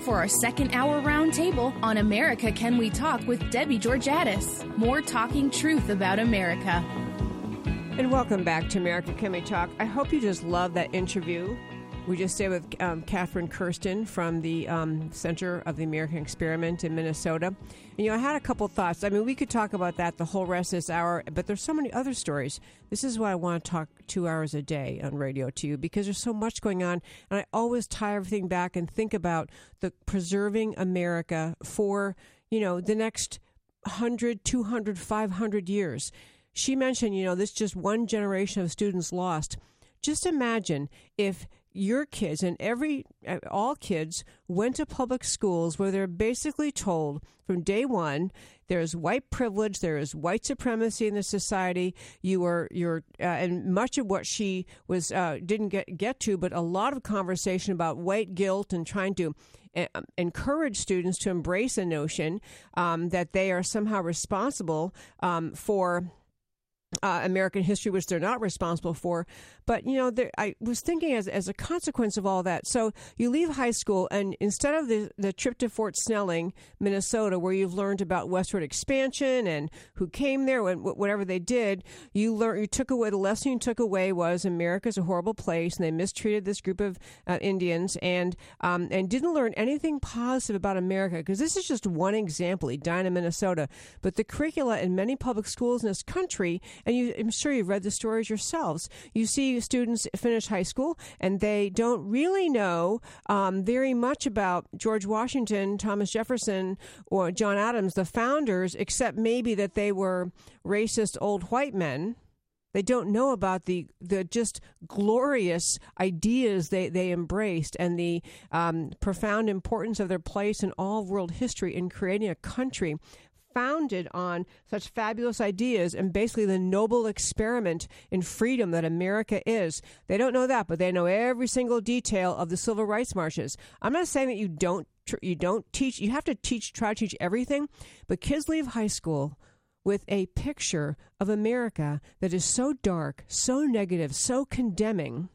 Time for our second hour roundtable on America Can We Talk with Debbie Georgatos. More talking truth about America. And welcome back to America Can We Talk. I hope you just love that interview we just stayed with um, Katherine Kersten from the um, Center of the American Experiment in Minnesota. And, you know, I had a couple thoughts. I mean, we could talk about that the whole rest of this hour, but there's so many other stories. This is why I want to talk two hours a day on radio to you because there's so much going on. And I always tie everything back and think about the preserving America for, you know, the next 100, 200, 500 years. She mentioned, you know, this just one generation of students lost. Just imagine if your kids and every uh, all kids went to public schools where they're basically told from day one there's white privilege there is white supremacy in the society you are you're uh, and much of what she was uh, didn't get get to but a lot of conversation about white guilt and trying to uh, encourage students to embrace a notion um, that they are somehow responsible um, for uh, American history, which they're not responsible for. But you know, there, I was thinking as as a consequence of all that. So you leave high school, and instead of the the trip to Fort Snelling, Minnesota, where you've learned about westward expansion and who came there and whatever they did, you learned you took away the lesson you took away was America's a horrible place, and they mistreated this group of uh, Indians, and um, and didn't learn anything positive about America because this is just one example, Edina, Minnesota. But the curricula in many public schools in this country and you, I'm sure you've read the stories yourselves. You see students finish high school and they don't really know um, very much about George Washington, Thomas Jefferson, or John Adams, the founders, except maybe that they were racist old white men. They don't know about the the just glorious ideas they, they embraced and the um, profound importance of their place in all world history in creating a country founded on such fabulous ideas and basically the noble experiment in freedom that America is. They don't know that, but they know every single detail of the civil rights marches. I'm not saying that you don't you don't teach you have to teach try to teach everything, but kids leave high school with a picture of America that is so dark, so negative, so condemning.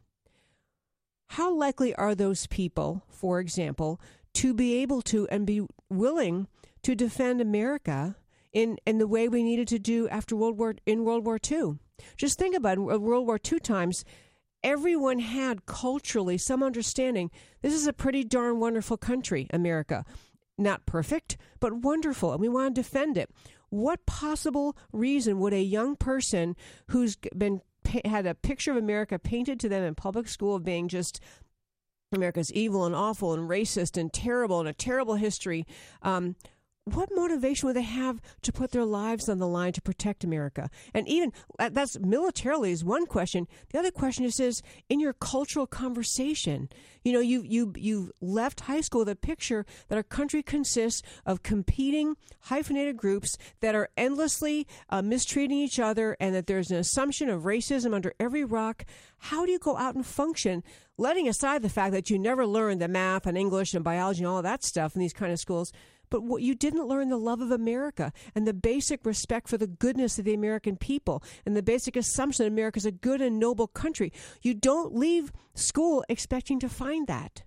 How likely are those people, for example, to be able to and be willing to defend America in, in the way we needed to do after World War in World War II. Just think about it, World War II times. Everyone had culturally some understanding. This is a pretty darn wonderful country, America. Not perfect, but wonderful, and we want to defend it. What possible reason would a young person who's been had a picture of America painted to them in public school of being just America's evil and awful and racist and terrible and a terrible history. Um, what motivation would they have to put their lives on the line to protect America? And even uh, that's militarily is one question. The other question is, is in your cultural conversation. You know, you you you left high school with a picture that our country consists of competing hyphenated groups that are endlessly uh, mistreating each other, and that there's an assumption of racism under every rock. How do you go out and function? Letting aside the fact that you never learned the math and English and biology and all that stuff in these kind of schools, but what you didn't learn the love of America and the basic respect for the goodness of the American people and the basic assumption that America is a good and noble country. You don't leave school expecting to find that.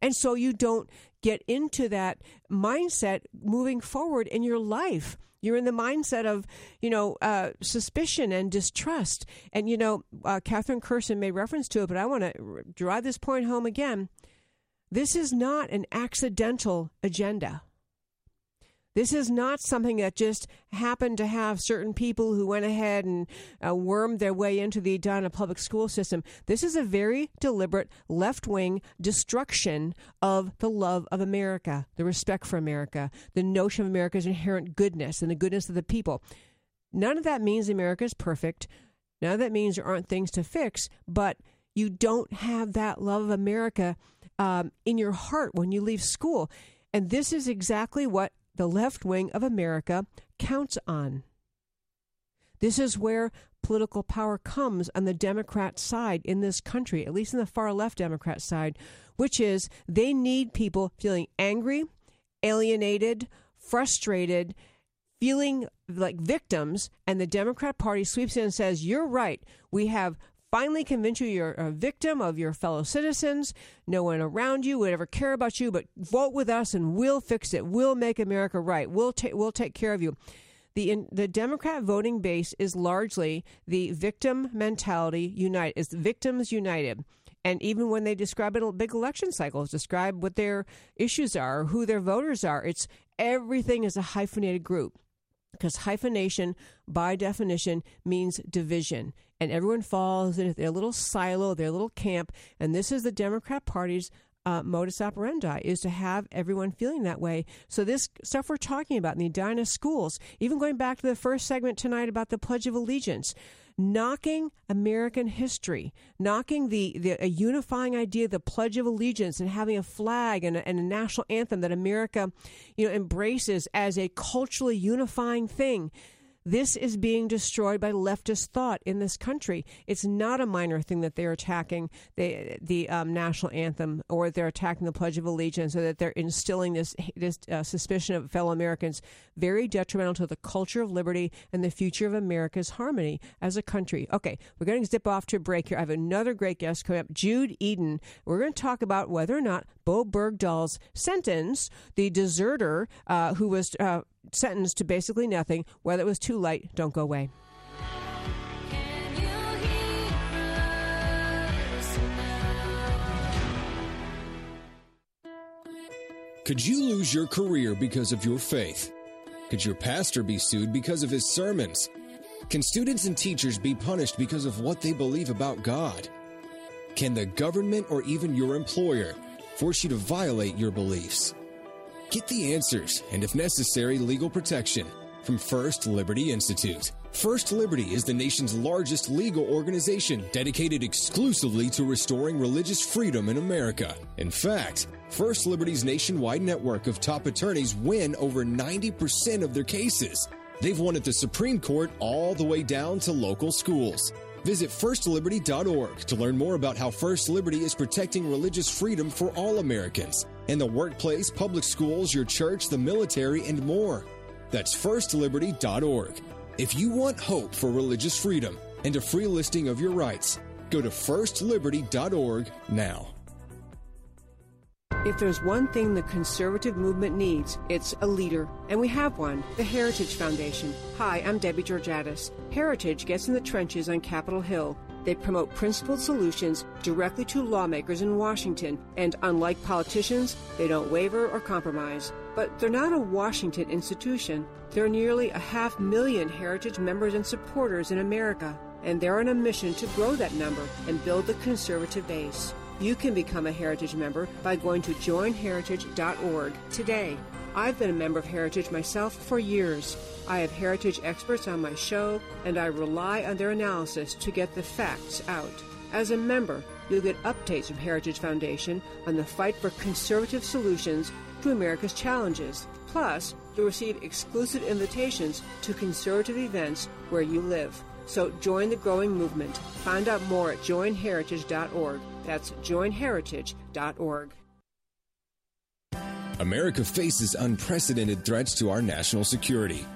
And so you don't get into that mindset moving forward in your life. You're in the mindset of, you know, uh, suspicion and distrust. And, you know, uh, Katherine Kersten made reference to it, but I want to drive this point home again. This is not an accidental agenda. This is not something that just happened to have certain people who went ahead and uh, wormed their way into the Edina public school system. This is a very deliberate left wing destruction of the love of America, the respect for America, the notion of America's inherent goodness and the goodness of the people. None of that means America is perfect. None of that means there aren't things to fix, but you don't have that love of America um, in your heart when you leave school. And this is exactly what the left wing of America counts on. This is where political power comes on the Democrat side in this country, at least in the far left Democrat side, which is they need people feeling angry, alienated, frustrated, feeling like victims, and the Democrat Party sweeps in and says, You're right. We have finally convince you you're a victim of your fellow citizens. No one around you would ever care about you, but vote with us and we'll fix it. We'll make America right. We'll take we'll take care of you. The in, the Democrat voting base is largely the victim mentality united. It's victims united. And even when they describe it, big election cycles, describe what their issues are, who their voters are. It's everything is a hyphenated group because hyphenation, by definition, means division. And everyone falls into their little silo, their little camp. And this is the Democrat Party's uh, modus operandi is to have everyone feeling that way. So this stuff we're talking about in the Edina schools, even going back to the first segment tonight about the Pledge of Allegiance, knocking American history, knocking the, the a unifying idea, the Pledge of Allegiance, and having a flag and a, and a national anthem that America, you know, embraces as a culturally unifying thing. This is being destroyed by leftist thought in this country. It's not a minor thing that they're attacking the the um, national anthem or they're attacking the Pledge of Allegiance or that they're instilling this this uh, suspicion of fellow Americans. Very detrimental to the culture of liberty and the future of America's harmony as a country. Okay, we're going to zip off to a break here. I have another great guest coming up, Jude Eden. We're going to talk about whether or not Bowe Bergdahl's sentence, the deserter uh, who was uh, sentenced to basically nothing. Whether it was too late, don't go away. Could you lose your career because of your faith? Could your pastor be sued because of his sermons? Can students and teachers be punished because of what they believe about God? Can the government or even your employer force you to violate your beliefs? Get the answers and, if necessary, legal protection from First Liberty Institute. First Liberty is the nation's largest legal organization dedicated exclusively to restoring religious freedom in America. In fact, First Liberty's nationwide network of top attorneys win over 90% of their cases. They've won at the Supreme Court all the way down to local schools. Visit firstliberty.org to learn more about how First Liberty is protecting religious freedom for all Americans in the workplace, public schools, your church, the military, and more. That's firstliberty.org. If you want hope for religious freedom and a free listing of your rights, go to firstliberty.org now. If there's one thing the conservative movement needs, it's a leader. And we have one the Heritage Foundation. Hi, I'm Debbie Georgatos. Heritage gets in the trenches on Capitol Hill. They promote principled solutions directly to lawmakers in Washington, and unlike politicians, they don't waver or compromise. But they're not a Washington institution. There are nearly a half million Heritage members and supporters in America, and they're on a mission to grow that number and build the conservative base. You can become a Heritage member by going to joinheritage.org today. I've been a member of Heritage myself for years. I have Heritage experts on my show, and I rely on their analysis to get the facts out. As a member, you'll get updates from Heritage Foundation on the fight for conservative solutions to America's challenges. Plus, you'll receive exclusive invitations to conservative events where you live. So join the growing movement. Find out more at joinheritage.org. That's joinheritage.org. America faces unprecedented threats to our national security.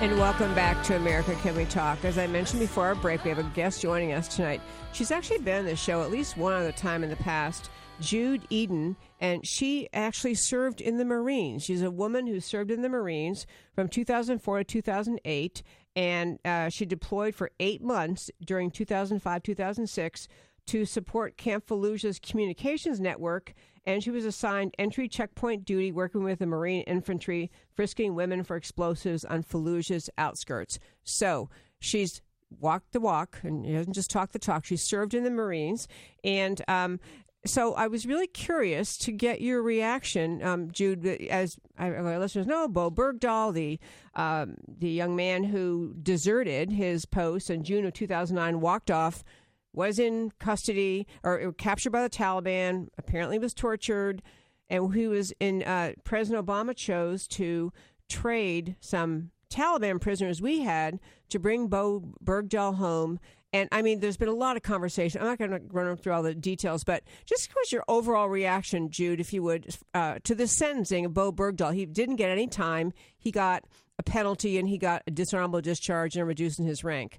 And welcome back to America Can We Talk. As I mentioned before our break, we have a guest joining us tonight. She's actually been on this show at least one other time in the past, Jude Eden, and she actually served in the Marines. She's a woman who served in the Marines from 2004 to 2008, and uh, she deployed for eight months during 2005 2006 to support Camp Fallujah's communications network and she was assigned entry checkpoint duty working with the Marine infantry, frisking women for explosives on Fallujah's outskirts. So she's walked the walk and hasn't just talked the talk. She served in the Marines. And um, so I was really curious to get your reaction, um, Jude. As our listeners know, Bowe Bergdahl, the um, the young man who deserted his post in June of 2009, walked off was in custody or captured by the Taliban, apparently was tortured, and who was in, uh, President Obama chose to trade some Taliban prisoners we had to bring Bowe Bergdahl home. And I mean, there's been a lot of conversation. I'm not going to run through all the details, but just what's your overall reaction, Jude, if you would, uh, to the sentencing of Bowe Bergdahl? He didn't get any time. He got a penalty and he got a dishonorable discharge and reduced in his rank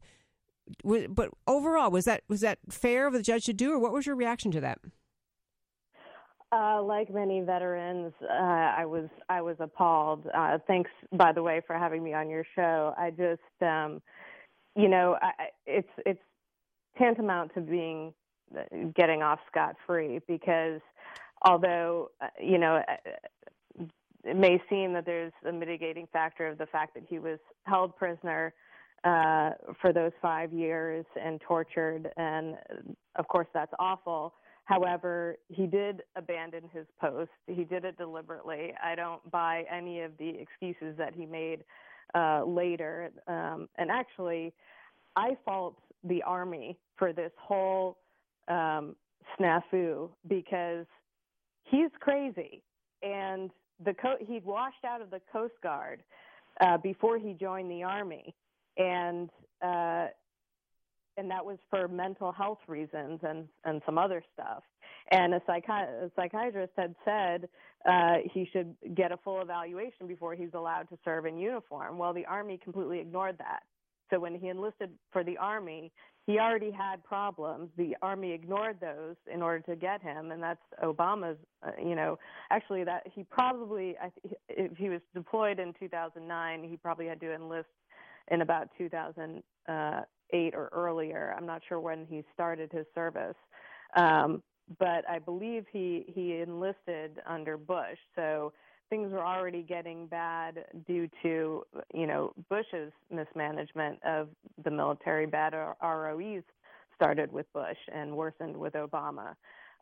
but overall, was that was that fair of the judge to do, or what was your reaction to that? Uh, like many veterans, uh, I was I was appalled. Uh, thanks, by the way, for having me on your show. I just, um, you know, I, it's it's tantamount to being uh, getting off scot free because although uh, you know uh, it may seem that there's a mitigating factor of the fact that he was held prisoner uh, for those five years and tortured, and of course that's awful. However, he did abandon his post. He did it deliberately. I don't buy any of the excuses that he made uh, later. Um, and actually, I fault the Army for this whole um, snafu because he's crazy. And the co- he washed out of the Coast Guard uh, before he joined the Army and uh, and that was for mental health reasons and and some other stuff. And a, psychi- a psychiatrist had said uh, he should get a full evaluation before he's allowed to serve in uniform. Well, the Army completely ignored that. So when he enlisted for the Army, he already had problems. The Army ignored those in order to get him, and that's Obama's. Uh, you know, actually, that he probably, I if he was deployed in 2009, he probably had to enlist in about 2008 or earlier. I'm not sure when he started his service, um, but I believe he he enlisted under Bush. So things were already getting bad due to you know Bush's mismanagement of the military. Bad ROEs started with Bush and worsened with Obama.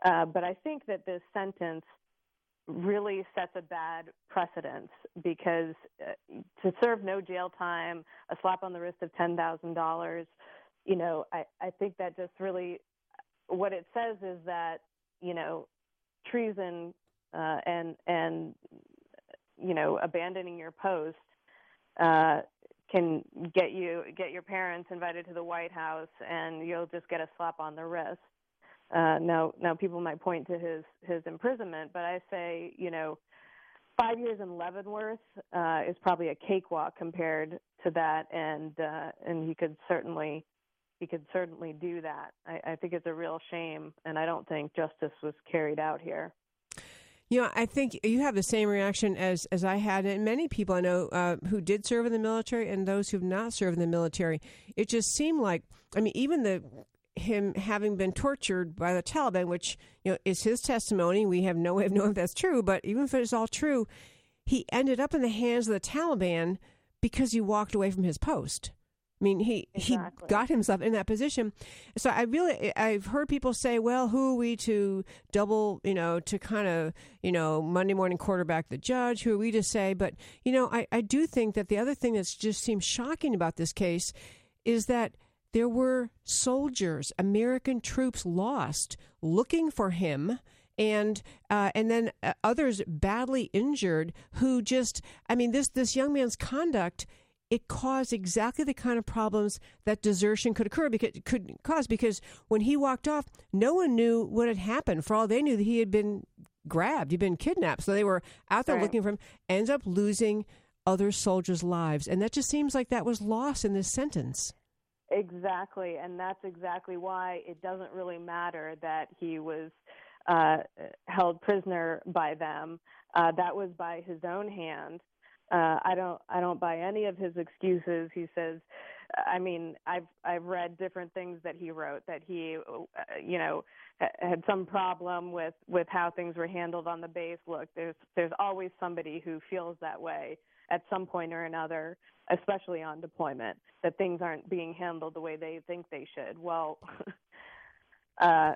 Uh, but I think that this sentence really sets a bad precedence because uh, to serve no jail time, a slap on the wrist of ten thousand dollars, you know, I, I think that just really what it says is that you know treason uh, and and you know abandoning your post uh, can get you get your parents invited to the White House and you'll just get a slap on the wrist. Uh, now, now people might point to his his imprisonment, but I say, you know, five years in Leavenworth uh, is probably a cakewalk compared to that, and uh, and he could certainly he could certainly do that. I, I think it's a real shame, and I don't think justice was carried out here. You know, I think you have the same reaction as, as I had, and many people I know uh, who did serve in the military and those who've not served in the military. It just seemed like, I mean, even the him having been tortured by the Taliban, which you know is his testimony. We have no way of knowing if that's true, but even if it's all true, he ended up in the hands of the Taliban because he walked away from his post. I mean, he exactly. he got himself in that position. So I really I've heard people say, "Well, who are we to double, you know, to kind of, you know, Monday morning quarterback the judge? Who are we to say?" But you know, I I do think that the other thing that's just seems shocking about this case is that there were soldiers, American troops lost looking for him and uh, and then uh, others badly injured who just I mean this this young man's conduct it caused exactly the kind of problems that desertion could occur because could cause because when he walked off no one knew what had happened. For all they knew that he had been grabbed. He'd been kidnapped. So they were out there right. looking for him. Ends up losing other soldiers lives. And that just seems like that was lost in this sentence Exactly, and that's exactly why it doesn't really matter that he was uh, held prisoner by them. Uh, that was by his own hand. Uh, I don't I don't buy any of his excuses. He says, I mean, I've I've read different things that he wrote that he, uh, you know, had some problem with with how things were handled on the base. Look, there's there's always somebody who feels that way at some point or another, especially on deployment, that things aren't being handled the way they think they should. Well, uh,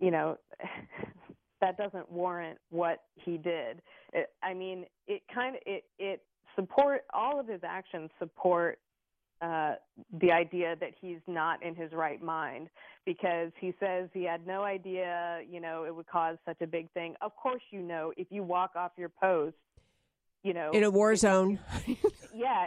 you know, that doesn't warrant what he did. It, I mean, it kind of it it support all of his actions support uh, the idea that he's not in his right mind because he says he had no idea, you know, it would cause such a big thing. Of course, you know, if you walk off your post, you know, in a war zone. yeah,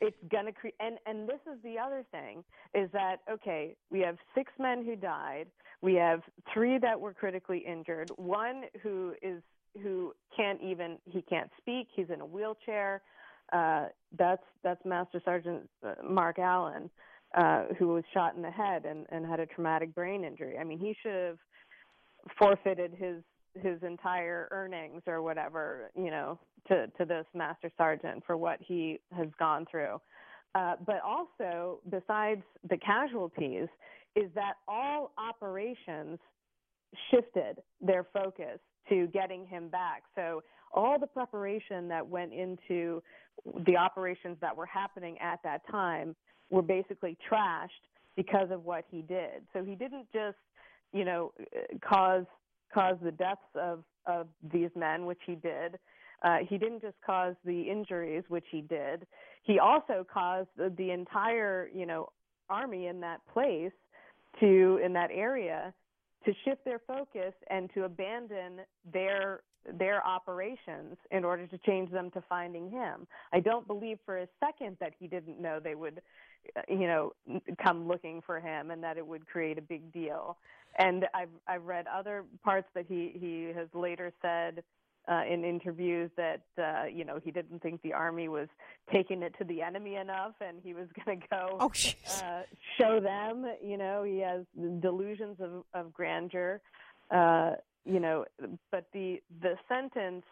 it's gonna create. And and this is the other thing is that okay, we have six men who died. We have three that were critically injured. One who is who can't even he can't speak. He's in a wheelchair. Uh, that's that's Master Sergeant uh, Mark Allen, uh, who was shot in the head and, and had a traumatic brain injury. I mean, he should have forfeited his his entire earnings or whatever, you know, to to this Master Sergeant for what he has gone through. Uh, but also, besides the casualties, is that all operations shifted their focus to getting him back. So all the preparation that went into the operations that were happening at that time were basically trashed because of what he did. So he didn't just, you know, cause cause the deaths of of these men, which he did. Uh, he didn't just cause the injuries, which he did. He also caused the, the entire, you know, army in that place to in that area to shift their focus and to abandon their their operations in order to change them to finding him. I don't believe for a second that he didn't know they would you know come looking for him and that it would create a big deal. And I've I've read other parts that he he has later said uh, in interviews that uh, you know he didn't think the army was taking it to the enemy enough, and he was going to go oh, uh, show them. You know, he has delusions of, of grandeur. Uh, you know, but the the sentence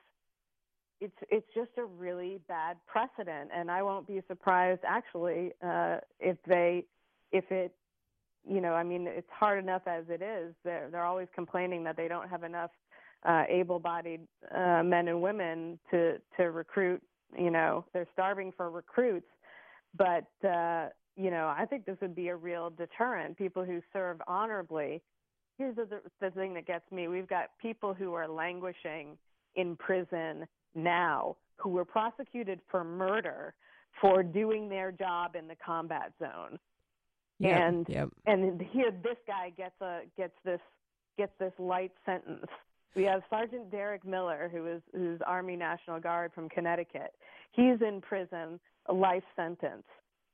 it's it's just a really bad precedent, and I won't be surprised actually uh, if they if it you know I mean it's hard enough as it is. They're they're always complaining that they don't have enough uh, able-bodied uh, men and women to to recruit. You know, they're starving for recruits, but uh, you know, I think this would be a real deterrent. People who serve honorably. Here's the, the thing that gets me: we've got people who are languishing in prison now who were prosecuted for murder for doing their job in the combat zone. Yep, and yep. and here this guy gets a gets this gets this light sentence we have Sergeant Derrick Miller, who is who's Army National Guard from Connecticut. He's in prison, a life sentence,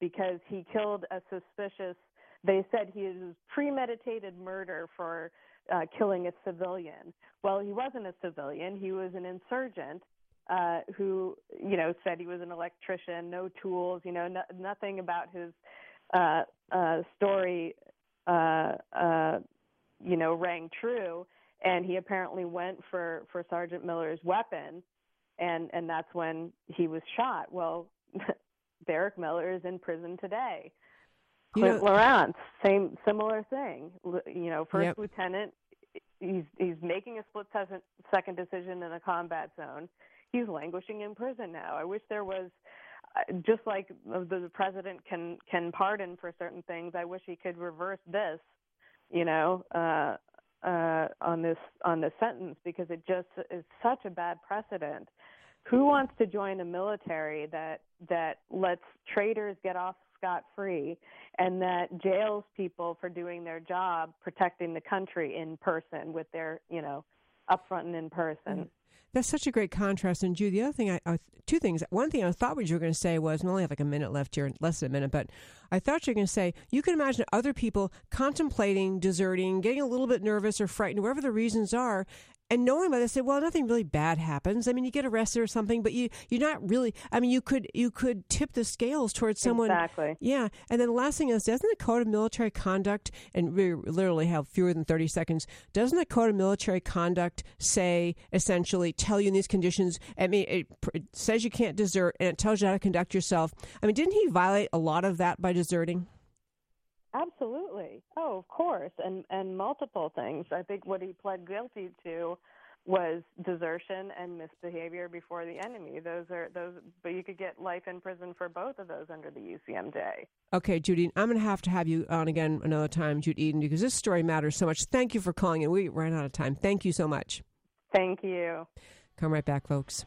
because he killed a suspicious. They said he was premeditated murder for uh, killing a civilian. Well, he wasn't a civilian. He was an insurgent uh, who you know said he was an electrician, no tools, you know, no, nothing about his uh, uh, story, uh, uh, you know, rang true. And he apparently went for for Sergeant Miller's weapon, and and that's when he was shot. Well, Derrick Miller is in prison today. Clint you know, Lorance, same similar thing. You know, first yep. lieutenant, he's he's making a split second decision in a combat zone. He's languishing in prison now. I wish there was uh, just like the president can can pardon for certain things. I wish he could reverse this, you know, uh, uh, on this on this sentence because it just is such a bad precedent. Who wants to join a military that that lets traitors get off scot free and that jails people for doing their job protecting the country in person with their you know upfront and in person. That's such a great contrast. And Jude, the other thing, I, two things. One thing I thought what you were going to say was, we only have like a minute left here, less than a minute, but I thought you were going to say you can imagine other people contemplating deserting, getting a little bit nervous or frightened, whatever the reasons are, and knowing by this, say, well, nothing really bad happens. I mean, you get arrested or something, but you you're not really. I mean, you could you could tip the scales towards someone. Exactly. Yeah, and then the last thing is, doesn't the code of military conduct, and we literally have fewer than thirty seconds, doesn't the code of military conduct say essentially tell you in these conditions? I mean, it, it says you can't desert, and it tells you how to conduct yourself. I mean, didn't he violate a lot of that by deserting? Absolutely. Oh, of course, and and multiple things. I think what he pled guilty to was desertion and misbehavior before the enemy. Those are those, but you could get life in prison for both of those under the UCMJ. Okay, Judy, I'm going to have to have you on again another time, Jude Eden, because this story matters so much. Thank you for calling, and we ran out of time. Thank you so much. Thank you. Come right back, folks.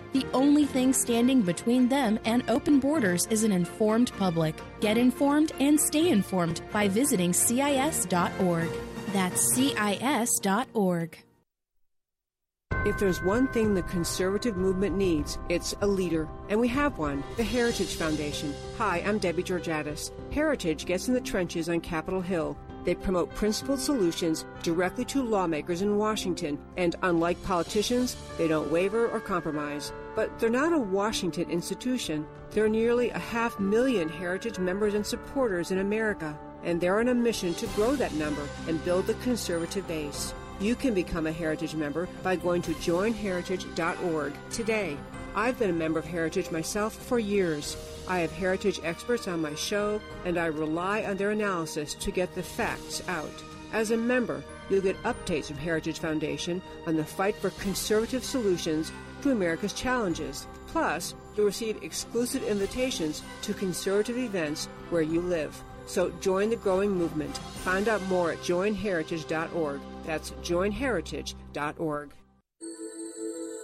The only thing standing between them and open borders is an informed public. Get informed and stay informed by visiting CIS.org. That's CIS.org. If there's one thing the conservative movement needs, it's a leader. And we have one the Heritage Foundation. Hi, I'm Debbie Georgatos. Heritage gets in the trenches on Capitol Hill they promote principled solutions directly to lawmakers in Washington, and unlike politicians, they don't waver or compromise. But they're not a Washington institution. There are nearly a half million Heritage members and supporters in America, and they're on a mission to grow that number and build the conservative base. You can become a Heritage member by going to joinheritage.org today. I've been a member of Heritage myself for years. I have heritage experts on my show, and I rely on their analysis to get the facts out. As a member, you'll get updates from Heritage Foundation on the fight for conservative solutions to America's challenges. Plus, you'll receive exclusive invitations to conservative events where you live. So join the growing movement. Find out more at joinheritage.org. That's joinheritage.org.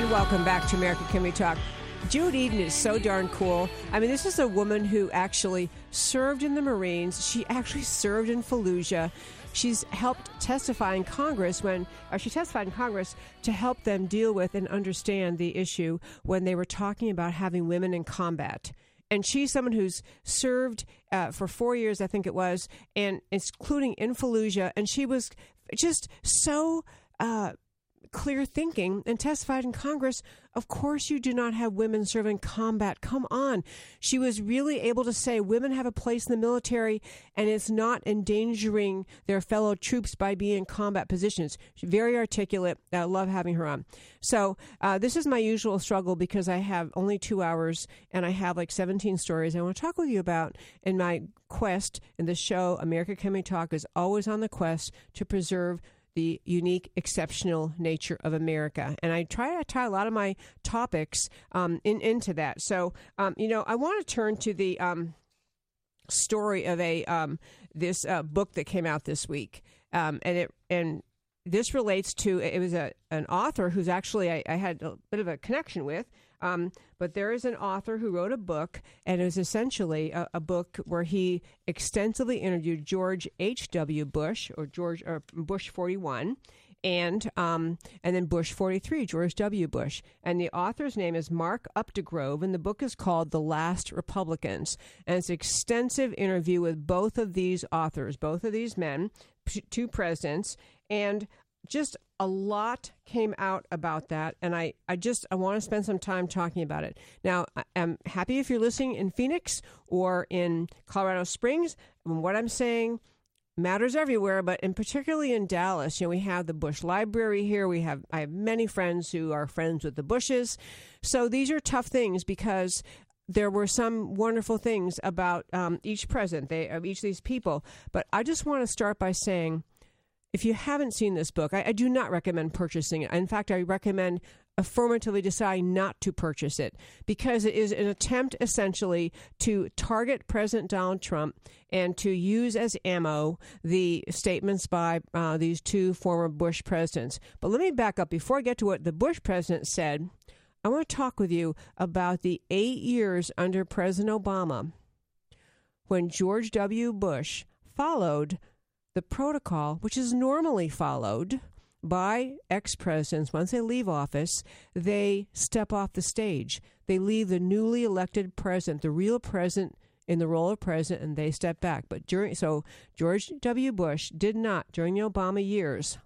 And welcome back to America Can We Talk. Jude Eden is so darn cool. I mean, this is a woman who actually served in the Marines. She actually served in Fallujah. She's helped testify in Congress when, or she testified in Congress to help them deal with and understand the issue when they were talking about having women in combat. And she's someone who's served uh, for four years, I think it was, and including in Fallujah. And she was just so uh, clear thinking and testified in Congress. Of course, you do not have women serving combat. Come on. She was really able to say women have a place in the military and it's not endangering their fellow troops by being in combat positions. She's very articulate. I love having her on. So, uh, this is my usual struggle because I have only two hours and I have like 17 stories I want to talk with you about. In my quest in the show, America Can We Talk is always on the quest to preserve the unique, exceptional nature of America. And I try to tie a lot of my topics um, in, into that. So, um, you know, I want to turn to the um, story of a um, this uh, book that came out this week, um, and it and this relates to it was a an author who's actually I, I had a bit of a connection with. Um, but there is an author who wrote a book, and it was essentially a, a book where he extensively interviewed George H.W. Bush, or George or Bush 41, and um, and then Bush 43, George W. Bush. And the author's name is Mark Updegrove, and the book is called The Last Republicans. And it's an extensive interview with both of these authors, both of these men, two presidents, and just a lot came out about that and i, I just i want to spend some time talking about it. Now i'm happy if you're listening in phoenix or in colorado springs what i'm saying matters everywhere but in particularly in dallas you know we have the bush library here. We have i have many friends who are friends with the bushes. So these are tough things because there were some wonderful things about um, each president they of each of these people. But i just want to start by saying if you haven't seen this book, I, I, do not recommend purchasing it. In fact, I recommend affirmatively deciding not to purchase it because it is an attempt essentially to target President Donald Trump and to use as ammo the statements by uh, these two former Bush presidents. But let me back up before I get to what the Bush president said. I want to talk with you about the eight years under President Obama when George W. Bush followed the protocol, which is normally followed by ex presidents, once they leave office, they step off the stage. They leave the newly elected president, the real president, in the role of president, and they step back. But during, so George W. Bush did not, during the Obama years,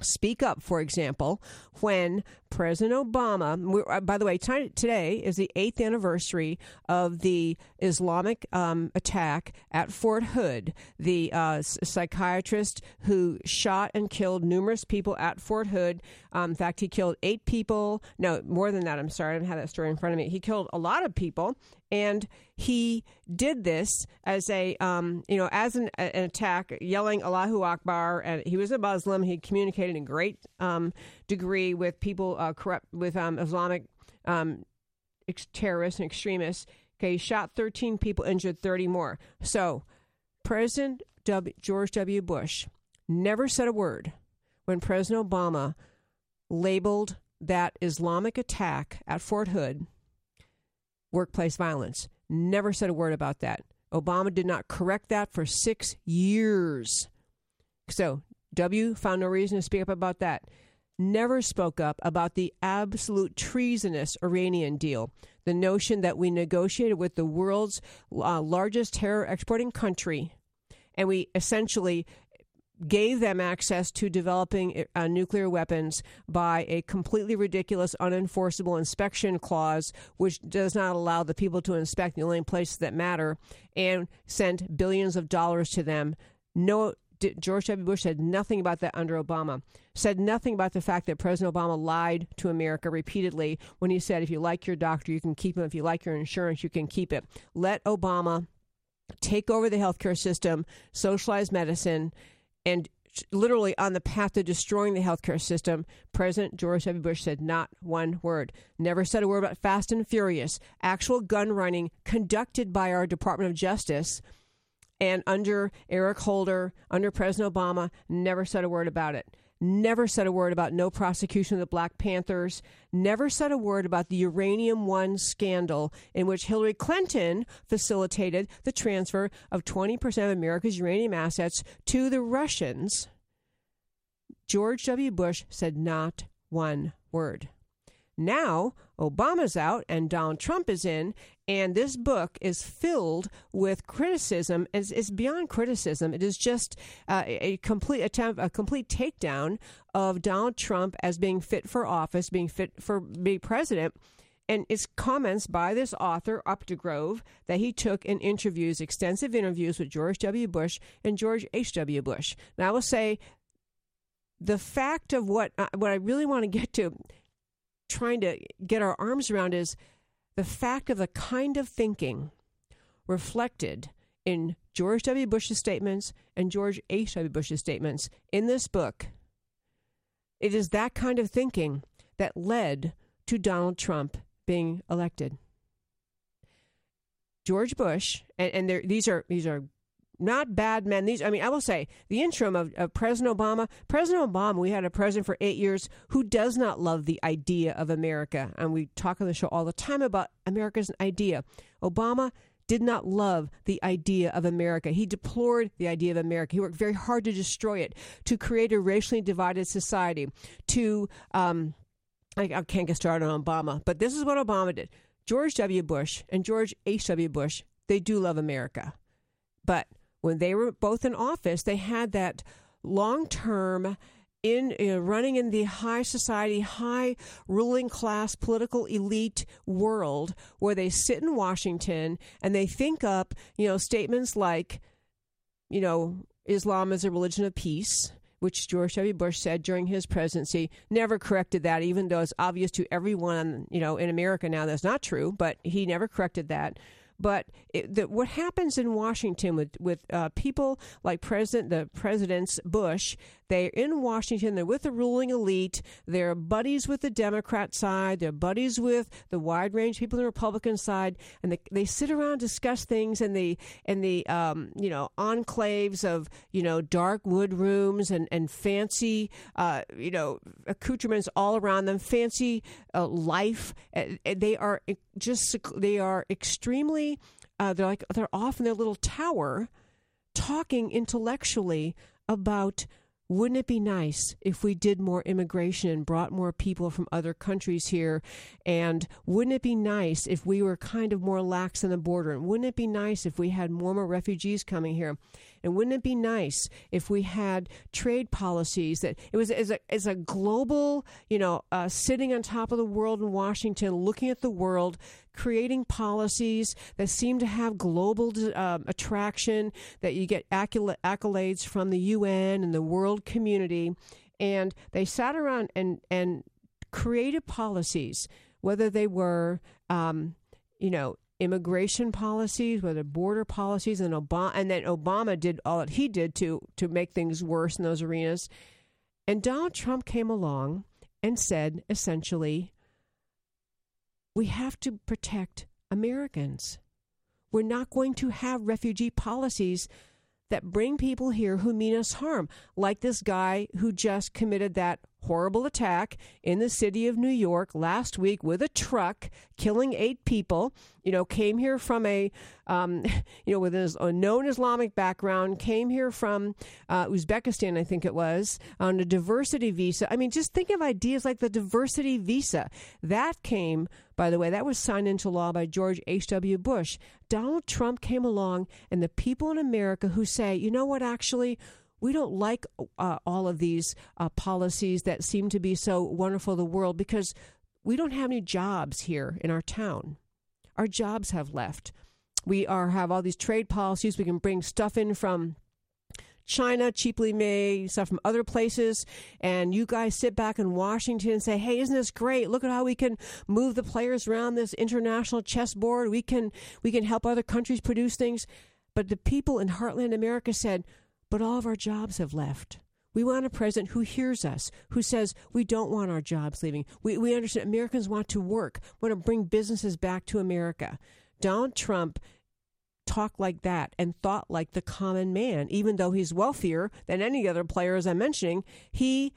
speak up, for example, when President Obama, uh, by the way, today is the eighth anniversary of the Islamic um, attack at Fort Hood, the uh, psychiatrist who shot and killed numerous people at Fort Hood. Um, in fact, he killed eight people. No, more than that. I'm sorry, I don't have that story in front of me. He killed a lot of people, and he did this as a um, you know as an, an, attack, yelling Allahu Akbar. And he was a Muslim. He communicated in great um, degree with people uh, corrupt with um, Islamic um, ex- terrorists and extremists. Okay, shot 13 people, injured 30 more. So, President w, George W. Bush never said a word when President Obama labeled that Islamic attack at Fort Hood workplace violence. Never said a word about that. Obama did not correct that for six years. So, W found no reason to speak up about that. Never spoke up about the absolute treasonous Iranian deal. The notion that we negotiated with the world's uh, largest terror exporting country and we essentially gave them access to developing uh, nuclear weapons by a completely ridiculous, unenforceable inspection clause, which does not allow the people to inspect the only places that matter, and sent billions of dollars to them. No, George W. Bush said nothing about that under Obama. Said nothing about the fact that President Obama lied to America repeatedly when he said, if you like your doctor, you can keep him. If you like your insurance, you can keep it. Let Obama take over the healthcare system, socialize medicine, and literally on the path to destroying the healthcare system, President George W. Bush said not one word. Never said a word about Fast and Furious, actual gun running conducted by our Department of Justice. And under Eric Holder, under President Obama, never said a word about it never said a word about no prosecution of the Black Panthers, never said a word about the Uranium One scandal in which Hillary Clinton facilitated the transfer of 20% of America's uranium assets to the Russians. George W. Bush said not one word. Now, Obama's out and Donald Trump is in, and this book is filled with criticism. It's, it's beyond criticism. It is just uh, a complete attempt, a complete takedown of Donald Trump as being fit for office, being fit for being president. And it's comments by this author, Updegrove, that he took in interviews, extensive interviews with George W. Bush and George H.W. Bush. Now, I will say the fact of what, uh, what I really want to get to trying to get our arms around is the fact of the kind of thinking reflected in George W. Bush's statements and George H.W. Bush's statements in this book. It is that kind of thinking that led to Donald Trump being elected. George Bush, and, and these are these are not bad men. These, I mean, I will say the interim of, of, President Obama. President Obama, we had a president for eight years who does not love the idea of America, and we talk on the show all the time about America's idea. Obama did not love the idea of America. He deplored the idea of America. He worked very hard to destroy it, to create a racially divided society. To, um, I, I can't get started on Obama, but this is what Obama did. George W. Bush and George H. W. Bush, they do love America, but when they were both in office, they had that long term in uh, running in the high society, high ruling class, political elite world where they sit in Washington and they think up, you know, statements like, you know, Islam is a religion of peace, which George W. Bush said during his presidency. Never corrected that, even though it's obvious to everyone, you know, in America now that's not true. But he never corrected that. But it, the, what happens in Washington with with uh, people like President the President's Bush, they're in Washington. They're with the ruling elite. They're buddies with the Democrat side. They're buddies with the wide range people on the Republican side, and they, they sit around discuss things in the in the um, you know enclaves of you know dark wood rooms and and fancy uh, you know accoutrements all around them, fancy uh, life. they are just they are extremely uh, they're like they're off in their little tower talking intellectually about wouldn't it be nice if we did more immigration and brought more people from other countries here? And wouldn't it be nice if we were kind of more lax on the border? And wouldn't it be nice if we had more more refugees coming here? And wouldn't it be nice if we had trade policies that it was as a, as a global, you know, uh, sitting on top of the world in Washington, looking at the world, creating policies that seem to have global uh, attraction, that you get accolades from the UN and the world community. And they sat around and, and created policies, whether they were, um, you know, immigration policies, whether border policies, and Obama, and then Obama did all that he did to to make things worse in those arenas. And Donald Trump came along and said essentially, we have to protect Americans. We're not going to have refugee policies that bring people here who mean us harm, like this guy who just committed that horrible attack in the city of New York last week with a truck, killing eight people. You know, came here from a, um, you know, with a known Islamic background, came here from uh, Uzbekistan, I think it was, on a diversity visa. I mean, just think of ideas like the diversity visa. That came, by the way, that was signed into law by George H.W. Bush. Donald Trump came along, and the people in America who say, you know what, actually, we don't like uh, all of these uh, policies that seem to be so wonderful in the world because we don't have any jobs here in our town. Our jobs have left. We are have all these trade policies. We can bring stuff in from China, cheaply made stuff from other places, and you guys sit back in Washington and say, "Hey, isn't this great? Look at how we can move the players around this international chessboard. We can we can help other countries produce things." But the people in Heartland America said, but all of our jobs have left. We want a president who hears us, who says we don't want our jobs leaving. We, we understand Americans want to work, want to bring businesses back to America. Donald Trump talked like that and thought like the common man, even though he's wealthier than any other player, as I'm mentioning. He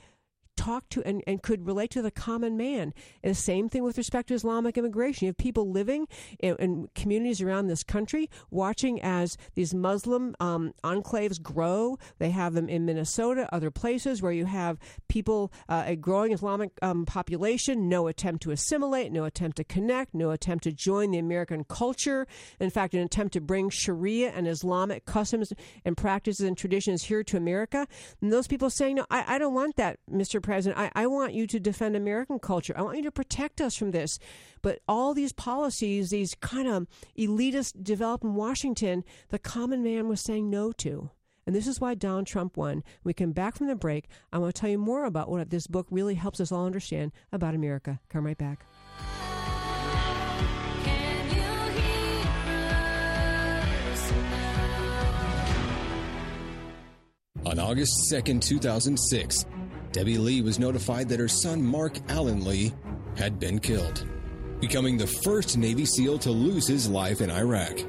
talk to and, and could relate to the common man. And the same thing with respect to Islamic immigration. You have people living in, in communities around this country watching as these Muslim um, enclaves grow. They have them in Minnesota, other places where you have people, uh, a growing Islamic um, population, no attempt to assimilate, no attempt to connect, no attempt to join the American culture. In fact, an attempt to bring Sharia and Islamic customs and practices and traditions here to America. And those people saying, no, I, I don't want that, Mr president, I, I want you to defend American culture. I want you to protect us from this. But all these policies, these kind of elitist developed in Washington, the common man was saying no to. And this is why Donald Trump won. we come back from the break, I want to tell you more about what this book really helps us all understand about America. Come right back. On August 2nd, 2006, Debbie Lee was notified that her son Marc Alan Lee had been killed, becoming the first Navy SEAL to lose his life in Iraq.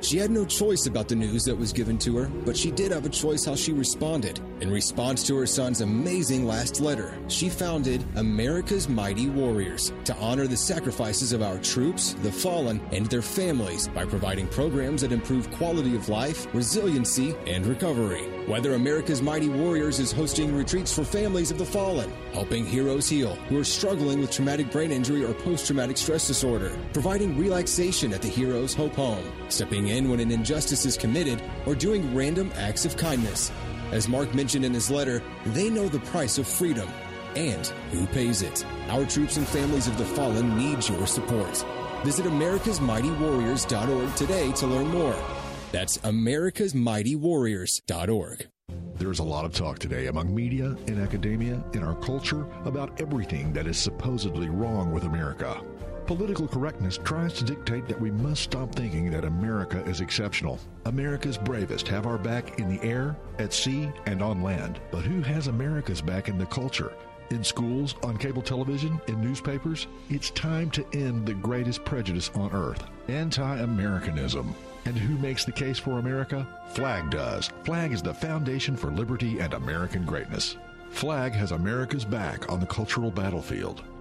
She had no choice about the news that was given to her, but she did have a choice how she responded. In response to her son's amazing last letter, she founded America's Mighty Warriors to honor the sacrifices of our troops, the fallen, and their families by providing programs that improve quality of life, resiliency, and recovery. Whether America's Mighty Warriors is hosting retreats for families of the fallen, helping heroes heal who are struggling with traumatic brain injury or post traumatic stress disorder, providing relaxation at the Heroes Hope Home, stepping in when an injustice is committed, or doing random acts of kindness. As Marc mentioned in his letter, they know the price of freedom and who pays it. Our troops and families of the fallen need your support. Visit americasmightywarriors.org today to learn more. That's americasmightywarriors.org. There's a lot of talk today among media, in academia, in our culture about everything that is supposedly wrong with America. Political correctness tries to dictate that we must stop thinking that America is exceptional. America's bravest have our back in the air, at sea, and on land. But who has America's back in the culture? In schools, on cable television, in newspapers? It's time to end the greatest prejudice on earth anti Americanism. And who makes the case for America? FLAG does. FLAG is the foundation for liberty and American greatness. FLAG has America's back on the cultural battlefield.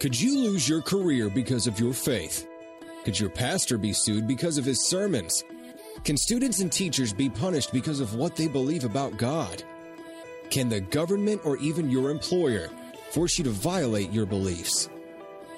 Could you lose your career because of your faith? Could your pastor be sued because of his sermons? Can students and teachers be punished because of what they believe about God? Can the government or even your employer force you to violate your beliefs?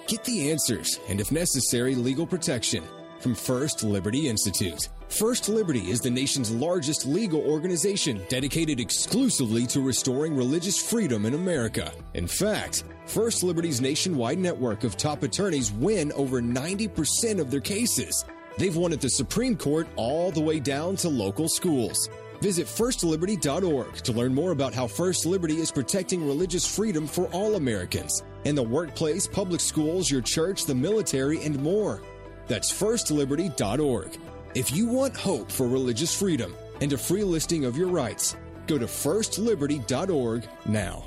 Get the answers and, if necessary, legal protection from First Liberty Institute. First Liberty is the nation's largest legal organization dedicated exclusively to restoring religious freedom in America. In fact, First Liberty's nationwide network of top attorneys win over 90% of their cases. They've won at the Supreme Court all the way down to local schools. Visit firstliberty.org to learn more about how First Liberty is protecting religious freedom for all Americans in the workplace, public schools, your church, the military, and more. That's firstliberty.org. If you want hope for religious freedom and a free listing of your rights, go to firstliberty.org now.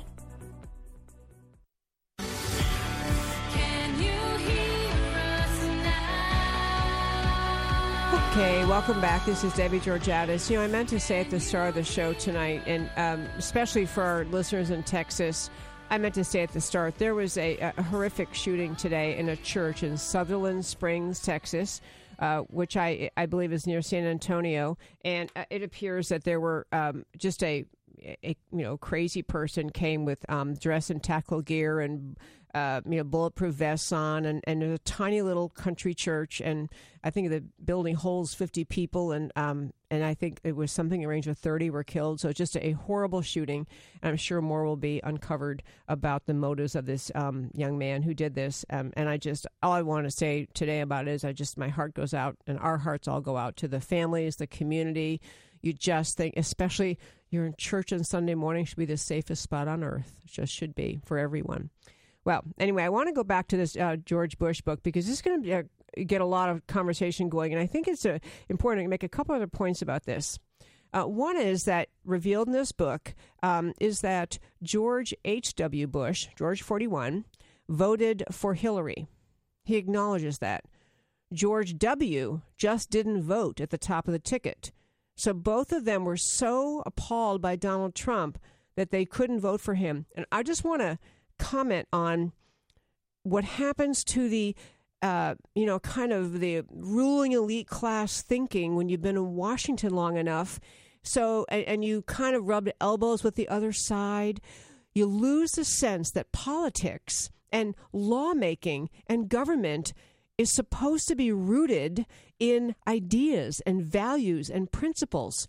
Okay, welcome back. This is Debbie Georgatos. You know, I meant to say at the start of the show tonight, and um, especially for our listeners in Texas, I meant to say at the start there was a, a horrific shooting today in a church in Sutherland Springs, Texas. Uh, which I I believe is near San Antonio, and uh, it appears that there were um, just a, a, you know crazy person came with um, dress and tackle gear and uh, you know, bulletproof vests on, and, and a tiny little country church. And I think the building holds 50 people, and um, and I think it was something in range of 30 were killed. So it's just a horrible shooting. And I'm sure more will be uncovered about the motives of this um, young man who did this. Um, and I just, all I want to say today about it is I just, my heart goes out, and our hearts all go out to the families, the community. You just think, especially you're in church on Sunday morning, should be the safest spot on earth. It just should be for everyone. Well, anyway, I want to go back to this uh, George Bush book because this is going to get a lot of conversation going, and I think it's uh, important to make a couple other points about this. Uh, one is that revealed in this book um, is that George H.W. Bush, George 41, voted for Hillary. He acknowledges that. George W. just didn't vote at the top of the ticket. So both of them were so appalled by Donald Trump that they couldn't vote for him. And I just want to comment on what happens to the uh, you know, kind of the ruling elite class thinking when you've been in Washington long enough. So, and, and, you kind of rub elbows with the other side, you lose the sense that politics and lawmaking and government is supposed to be rooted in ideas and values and principles.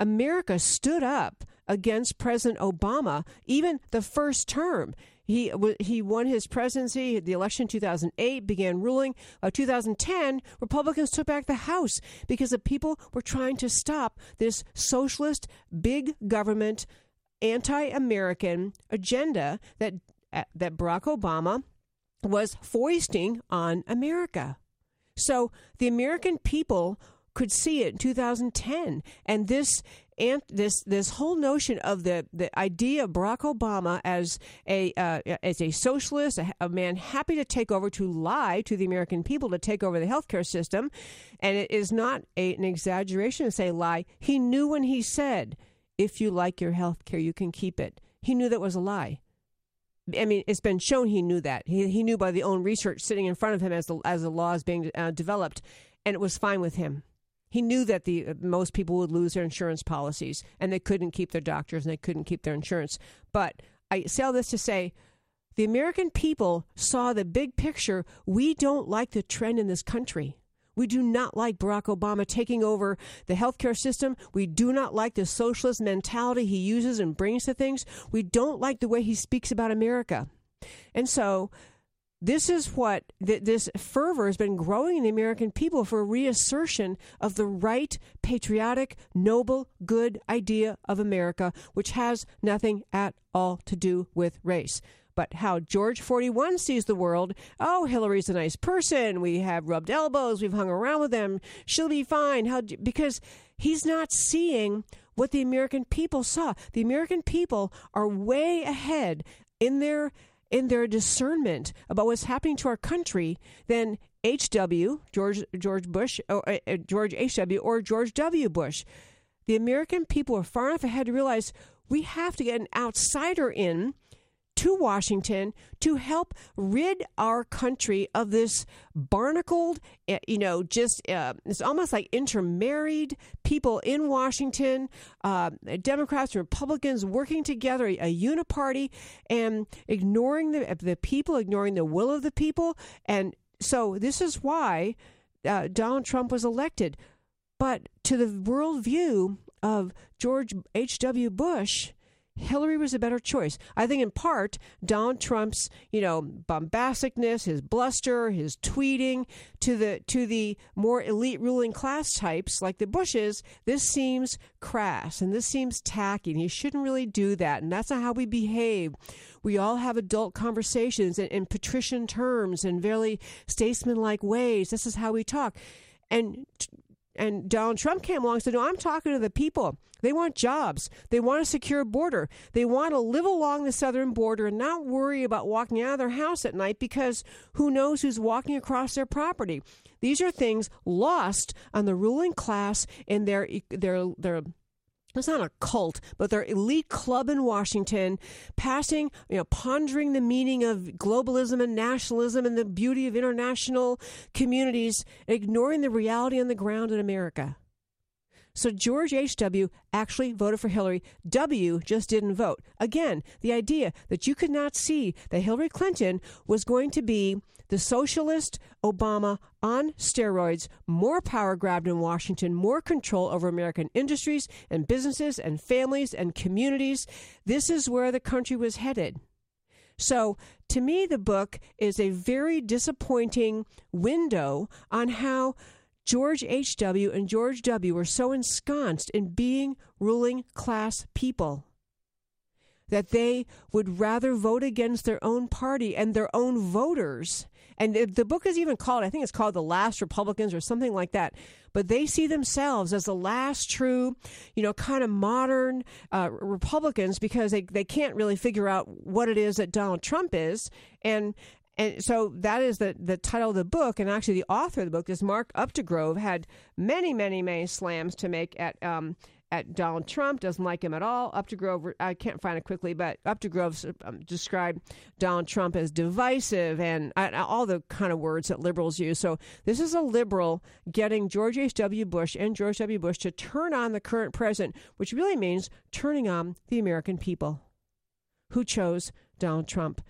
America stood up against President Obama, even the first term. He he won his presidency. The election in 2008 began ruling. Uh, 2010, Republicans took back the House because the people were trying to stop this socialist, big government, anti-American agenda that uh, that Barack Obama was foisting on America. So the American people could see it in 2010, and this and this this whole notion of the the idea of Barack Obama as a uh, as a socialist, a, a, man happy to take over to lie to the American people to take over the healthcare system, and it is not a, an exaggeration to say lie. He knew when he said, "If you like your health care, you can keep it." He knew that was a lie. I mean, it's been shown he knew that. He, he knew by the own research sitting in front of him as the as the law is being uh, developed, and it was fine with him. He knew that the uh, most people would lose their insurance policies and they couldn't keep their doctors and they couldn't keep their insurance. But I say all this to say the American people saw the big picture. We don't like the trend in this country. We do not like Barack Obama taking over the healthcare system. We do not like the socialist mentality he uses and brings to things. We don't like the way he speaks about America. And so this is what th- this fervor has been growing in the American people for a reassertion of the right, patriotic, noble, good idea of America, which has nothing at all to do with race. But how George 41 sees the world oh, Hillary's a nice person. We have rubbed elbows. We've hung around with them. She'll be fine. How, because he's not seeing what the American people saw. The American people are way ahead in their in their discernment about what's happening to our country than H.W. George George Bush, or, uh, uh George H.W. or George W. Bush. The American people are far enough ahead to realize we have to get an outsider in to Washington to help rid our country of this barnacled, eh, you know, just uh, it's almost like intermarried people in Washington, uh, Democrats and Republicans working together, a uniparty, and ignoring the the people, ignoring the will of the people, and so this is why uh, Donald Trump was elected. But to the worldview of George H.W. Bush, Hillary was a better choice. I think in part Donald Trump's, you know, bombasticness, his bluster, his tweeting to the to the more elite ruling class types like the Bushes, this seems crass and this seems tacky. And he shouldn't really do that. And that's not how we behave. We all have adult conversations in, in patrician terms and very statesmanlike ways. This is how we talk. And and Donald Trump came along and said, No, I'm talking to the people. They want jobs. They want a secure border. They want to live along the southern border and not worry about walking out of their house at night because who knows who's walking across their property. These are things lost on the ruling class in their their their it's not a cult, but their elite club in Washington, passing, you know, pondering the meaning of globalism and nationalism and the beauty of international communities, ignoring the reality on the ground in America. So George H.W. actually voted for Hillary. W just didn't vote. Again, the idea that you could not see that Hillary Clinton was going to be the socialist Obama on steroids, more power grabbed in Washington, more control over American industries and businesses and families and communities. This is where the country was headed. So, to me, the book is a very disappointing window on how George H.W. and George W. were so ensconced in being ruling class people that they would rather vote against their own party and their own voters. And the book is even called, I think it's called The Last Republicans or something like that. But they see themselves as the last true, you know, kind of modern uh, Republicans because they, they can't really figure out what it is that Donald Trump is. And and so that is the, the title of the book. And actually, the author of the book is Mark Updegrove, had many, many, many slams to make at. Um, at Donald Trump, doesn't like him at all. Updegrove, I can't find it quickly, but up Updegrove um, described Donald Trump as divisive and uh, all the kind of words that liberals use. So this is a liberal getting George H.W. Bush and George W. Bush to turn on the current president, which really means turning on the American people who chose Donald Trump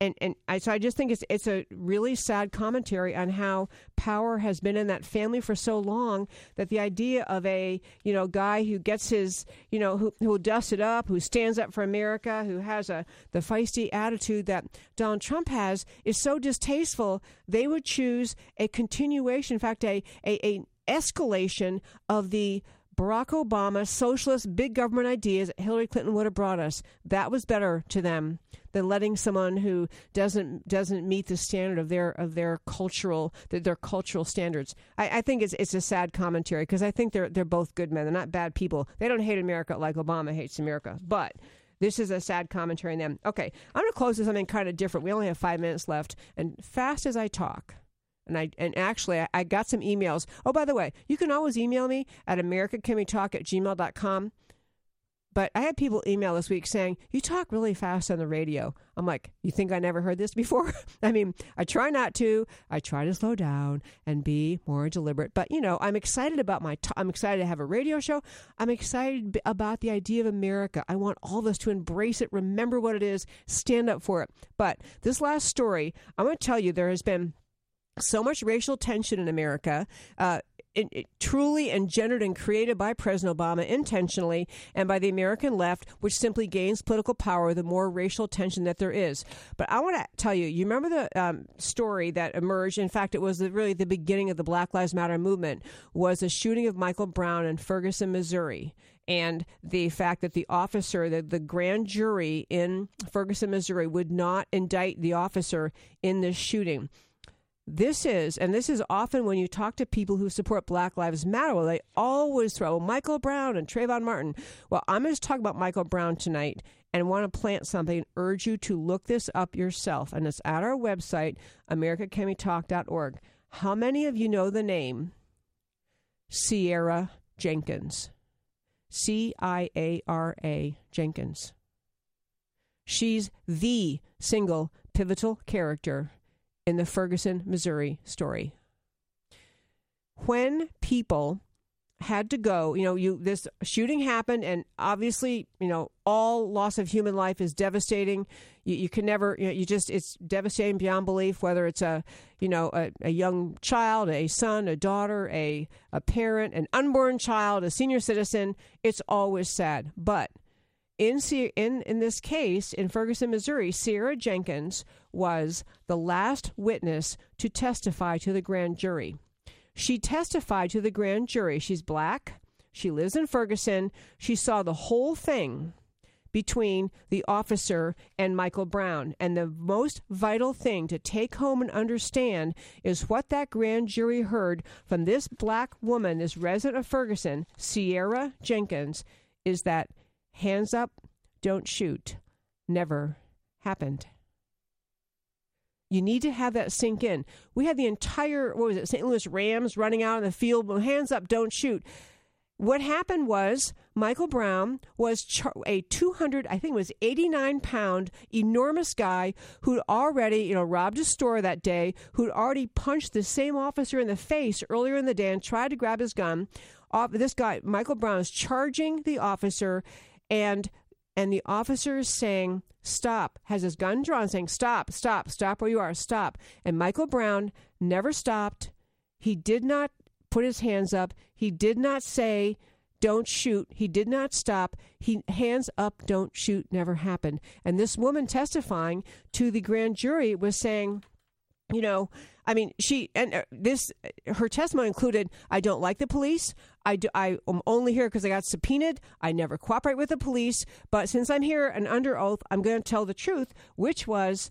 and and I, so I just think it's it's a really sad commentary on how power has been in that family for so long that the idea of a you know guy who gets his you know who who dusts it up, who stands up for America, who has a the feisty attitude that Donald Trump has is so distasteful. They would choose a continuation, in fact, a a, a escalation of the Barack Obama socialist big government ideas Hillary Clinton would have brought us. That was better to them than letting someone who doesn't doesn't meet the standard of their of their cultural their cultural standards. I, I think it's it's a sad commentary because I think they're they're both good men. They're not bad people. They don't hate America like Obama hates America, but. This is a sad commentary on them. Okay, I'm going to close with something kind of different. We only have five minutes left, and fast as I talk, and I and actually I, I, got some emails. Oh, by the way, you can always email me at americacanwetalk at gmail.com. But I had people email this week saying, You talk really fast on the radio. I'm like, You think I never heard this before? I mean, I try not to. I try to slow down and be more deliberate. But, you know, I'm excited about my, I'm excited to have a radio show. I'm excited about the idea of America. I want all of us to embrace it, remember what it is, stand up for it. But this last story, I'm going to tell you there has been so much racial tension in America. Uh, it, it, truly engendered and created by President Obama intentionally and by the American left, which simply gains political power the more racial tension that there is. But I want to tell you, you remember the um, story that emerged? In fact, it was the, really the beginning of the Black Lives Matter movement. Was the shooting of Michael Brown in Ferguson, Missouri and the fact that the officer, the, the grand jury in Ferguson, Missouri, would not indict the officer in this shooting. This is, and this is often when you talk to people who support Black Lives Matter, well, they always throw Michael Brown and Trayvon Martin. Well, I'm going to talk about Michael Brown tonight and want to plant something, urge you to look this up yourself. And it's at our website, americacanwetalk.org. How many of you know the name Ciara Jenkins? C I A R A Jenkins. She's the single pivotal character in the Ferguson, Missouri story. When people had to go, you know, you this shooting happened and obviously, you know, all loss of human life is devastating. You, you can never, you know, you just it's devastating beyond belief whether it's a, you know, a, a young child, a son, a daughter, a a parent, an unborn child, a senior citizen, it's always sad. But in in in this case in Ferguson, Missouri, Ciara Jenkins was the last witness to testify to the grand jury. She testified to the grand jury. She's black. She lives in Ferguson. She saw the whole thing between the officer and Michael Brown. And the most vital thing to take home and understand is what that grand jury heard from this black woman, this resident of Ferguson, Ciara Jenkins, is that hands up, don't shoot, never happened. You need to have that sink in. We had the entire, what was it, St. Louis Rams running out on the field, hands up, don't shoot. What happened was Michael Brown was a 200, I think it was 89 pound, enormous guy who'd already, you know, robbed a store that day, who'd already punched the same officer in the face earlier in the day and tried to grab his gun. this guy, Michael Brown, is charging the officer, and and the officer is saying, Stop, has his gun drawn, saying, Stop, stop, stop where you are, stop. And Michael Brown never stopped. He did not put his hands up. He did not say, don't shoot. He did not stop. He hands up, don't shoot never happened. And this woman testifying to the grand jury was saying, you know, I mean, she and uh, this her testimony included I don't like the police. I do, I am only here because I got subpoenaed. I never cooperate with the police, but since I'm here and under oath, I'm going to tell the truth, which was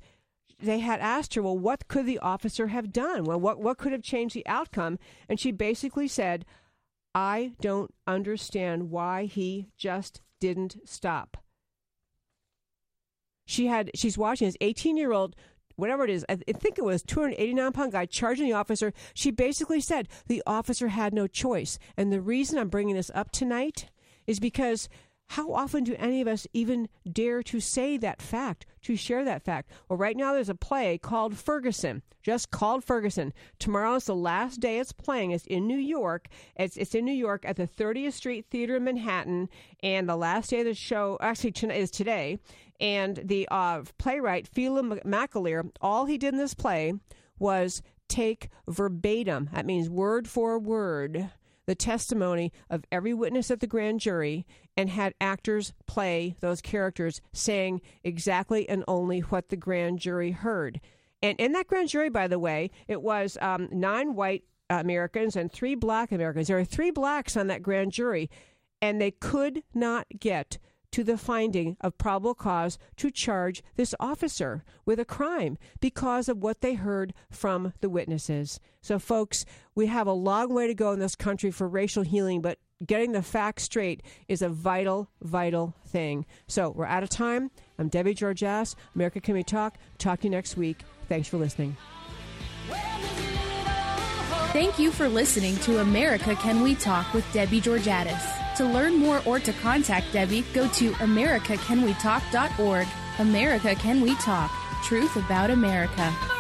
they had asked her, "Well, what could the officer have done? Well, what what could have changed the outcome?" And she basically said, "I don't understand why he just didn't stop." She had she's watching this 18 year old whatever it is, I think it was 289 pound guy charging the officer. She basically said the officer had no choice. And the reason I'm bringing this up tonight is because how often do any of us even dare to say that fact, to share that fact? Well, right now there's a play called Ferguson, just called Ferguson. Tomorrow is the last day it's playing. It's in New York. It's, it's in New York at the 30th Street Theater in Manhattan. And the last day of the show, actually, is today. And the uh, playwright, Phelim McAleer, all he did in this play was take verbatim, that means word for word, the testimony of every witness at the grand jury and had actors play those characters saying exactly and only what the grand jury heard. And in that grand jury, by the way, it was um, nine white Americans and three black Americans. There were three blacks on that grand jury, and they could not get to the finding of probable cause to charge this officer with a crime because of what they heard from the witnesses. So, folks, we have a long way to go in this country for racial healing, but getting the facts straight is a vital, vital thing. So, we're out of time. I'm Debbie Georgatos, America Can We Talk. Talk to you next week. Thanks for listening. Thank you for listening to America Can We Talk with Debbie Georgatos. To learn more or to contact Debbie, go to americacanwetalk.org. America Can We Talk. Truth about America.